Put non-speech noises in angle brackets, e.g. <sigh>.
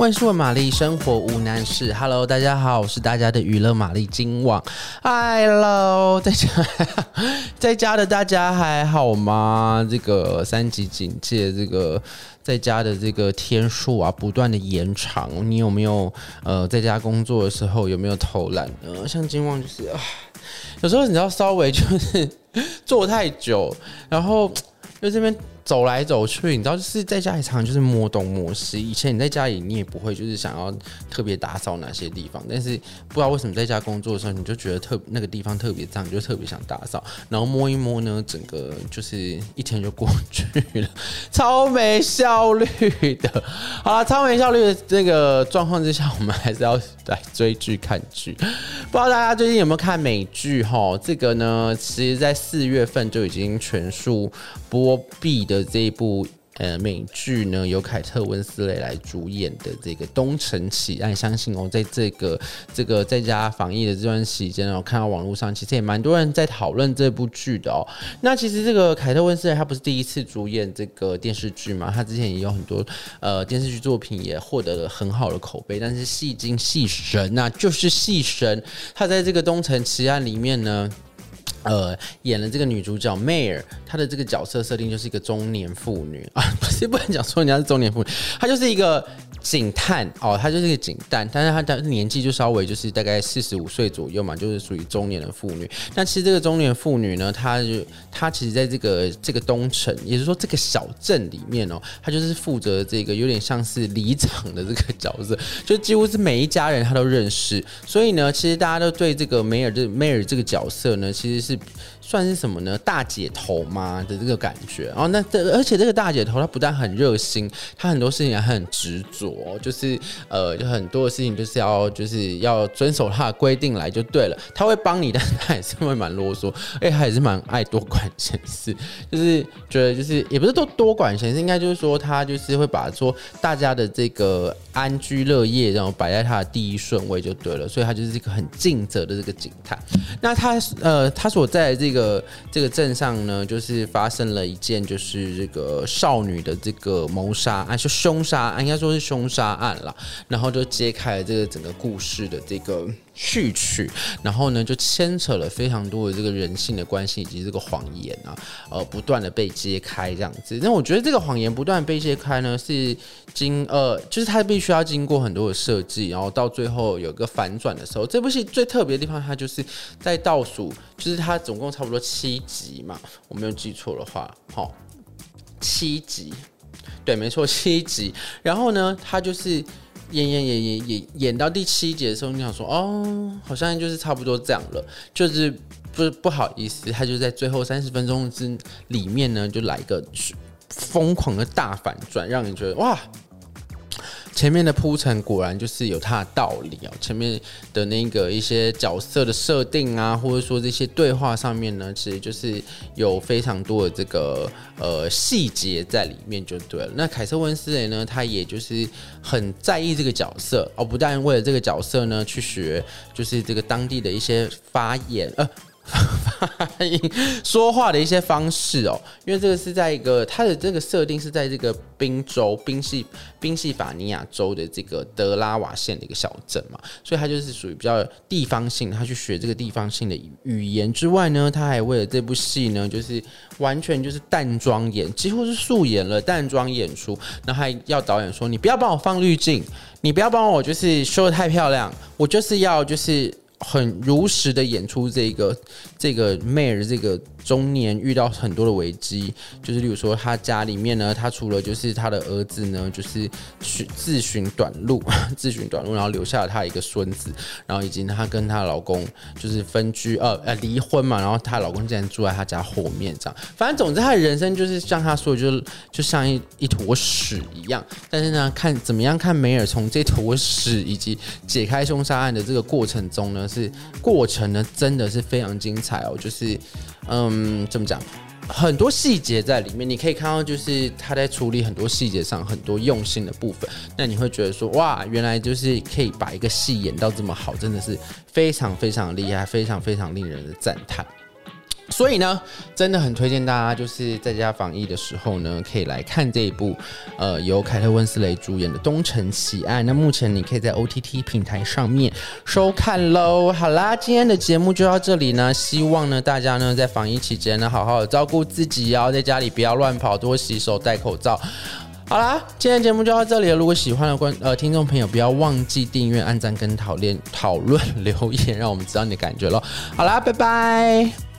万事问玛丽，生活无难事。Hello，大家好，我是大家的娱乐玛丽金网。Hello，在家 <laughs> 在家的大家还好吗？这个三级警戒，这个在家的这个天数啊，不断的延长。你有没有呃，在家工作的时候有没有偷懒呢？像金网就是啊，有时候你知道稍微就是 <laughs> 坐太久，然后就这边。走来走去，你知道，就是在家里常常就是摸东摸西。以前你在家里，你也不会就是想要特别打扫哪些地方，但是不知道为什么在家工作的时候，你就觉得特那个地方特别脏，你就特别想打扫。然后摸一摸呢，整个就是一天就过去了，超没效率的。好了，超没效率的这个状况之下，我们还是要来追剧看剧。不知道大家最近有没有看美剧？哈，这个呢，其实在四月份就已经全数播毕的。<laughs> 这一部呃美剧呢，由凯特温斯蕾来主演的这个《东城奇案》，相信哦，在这个这个在家防疫的这段时间哦，看到网络上其实也蛮多人在讨论这部剧的哦。那其实这个凯特温斯蕾她不是第一次主演这个电视剧嘛，她之前也有很多呃电视剧作品也获得了很好的口碑，但是戏精戏神呐、就是戏神，她在这个《东城奇案》里面呢。呃，演了这个女主角 may，她的这个角色设定就是一个中年妇女啊，<laughs> 不是不能讲说人家是中年妇女，她就是一个。警探哦，他就是个警探，但是他的年纪就稍微就是大概四十五岁左右嘛，就是属于中年的妇女。但其实这个中年妇女呢，她就她其实在这个这个东城，也就是说这个小镇里面哦，她就是负责这个有点像是里长的这个角色，<laughs> 就几乎是每一家人她都认识。所以呢，其实大家都对这个梅尔这梅尔这个角色呢，其实是。算是什么呢？大姐头吗的这个感觉？哦那这而且这个大姐头她不但很热心，她很多事情还很执着，就是呃，就很多的事情就是要就是要遵守她的规定来就对了。她会帮你，但是她也是会蛮啰嗦，哎，她也是蛮爱多管闲事，就是觉得就是也不是多多管闲事，应该就是说她就是会把说大家的这个安居乐业，然后摆在她的第一顺位就对了。所以她就是一个很尽责的这个警探。那她呃，她所在的这个。呃这个镇上呢，就是发生了一件就是这个少女的这个谋杀案，是凶杀案，应该说是凶杀案了。然后就揭开了这个整个故事的这个序曲，然后呢就牵扯了非常多的这个人性的关系以及这个谎言啊，呃，不断的被揭开这样子。那我觉得这个谎言不断被揭开呢，是经呃，就是它必须要经过很多的设计，然后到最后有个反转的时候，这部戏最特别的地方，它就是在倒数，就是它总共差不多七集嘛，我没有记错的话，好，七集，对，没错，七集。然后呢，它就是。演演演演演演到第七集的时候，你想说哦，好像就是差不多这样了，就是不不好意思，他就在最后三十分钟之里面呢，就来个疯狂的大反转，让你觉得哇。前面的铺陈果然就是有它的道理哦。前面的那个一些角色的设定啊，或者说这些对话上面呢，其实就是有非常多的这个呃细节在里面就对了。那凯瑟温丝蕾呢，他也就是很在意这个角色哦，不但为了这个角色呢去学，就是这个当地的一些发言呃。发音说话的一些方式哦，因为这个是在一个它的这个设定是在这个宾州宾夕宾夕法尼亚州的这个德拉瓦县的一个小镇嘛，所以它就是属于比较地方性，他去学这个地方性的语言之外呢，他还为了这部戏呢，就是完全就是淡妆演，几乎是素颜了，淡妆演出，然后还要导演说，你不要帮我放滤镜，你不要帮我就是修得太漂亮，我就是要就是。很如实的演出这个这个 Mare 这个中年遇到很多的危机，就是例如说他家里面呢，他除了就是他的儿子呢，就是寻自寻短路，<laughs> 自寻短路，然后留下了他一个孙子，然后以及他跟她老公就是分居，呃呃离婚嘛，然后她老公竟然住在他家后面这样，反正总之他的人生就是像他说的，就是就像一一坨屎一样。但是呢，看怎么样看梅尔从这坨屎以及解开凶杀案的这个过程中呢，是过程呢真的是非常精彩哦，就是。嗯，怎么讲？很多细节在里面，你可以看到，就是他在处理很多细节上很多用心的部分。那你会觉得说，哇，原来就是可以把一个戏演到这么好，真的是非常非常厉害，非常非常令人的赞叹。所以呢，真的很推荐大家，就是在家防疫的时候呢，可以来看这一部，呃，由凯特温斯雷主演的《东城奇案》。那目前你可以在 OTT 平台上面收看喽。好啦，今天的节目就到这里呢，希望呢大家呢在防疫期间呢，好好的照顾自己哦，在家里不要乱跑，多洗手，戴口罩。好啦，今天节目就到这里了。如果喜欢的观呃听众朋友，不要忘记订阅、按赞跟讨论讨论 <laughs> 留言，让我们知道你的感觉喽。好啦，拜拜。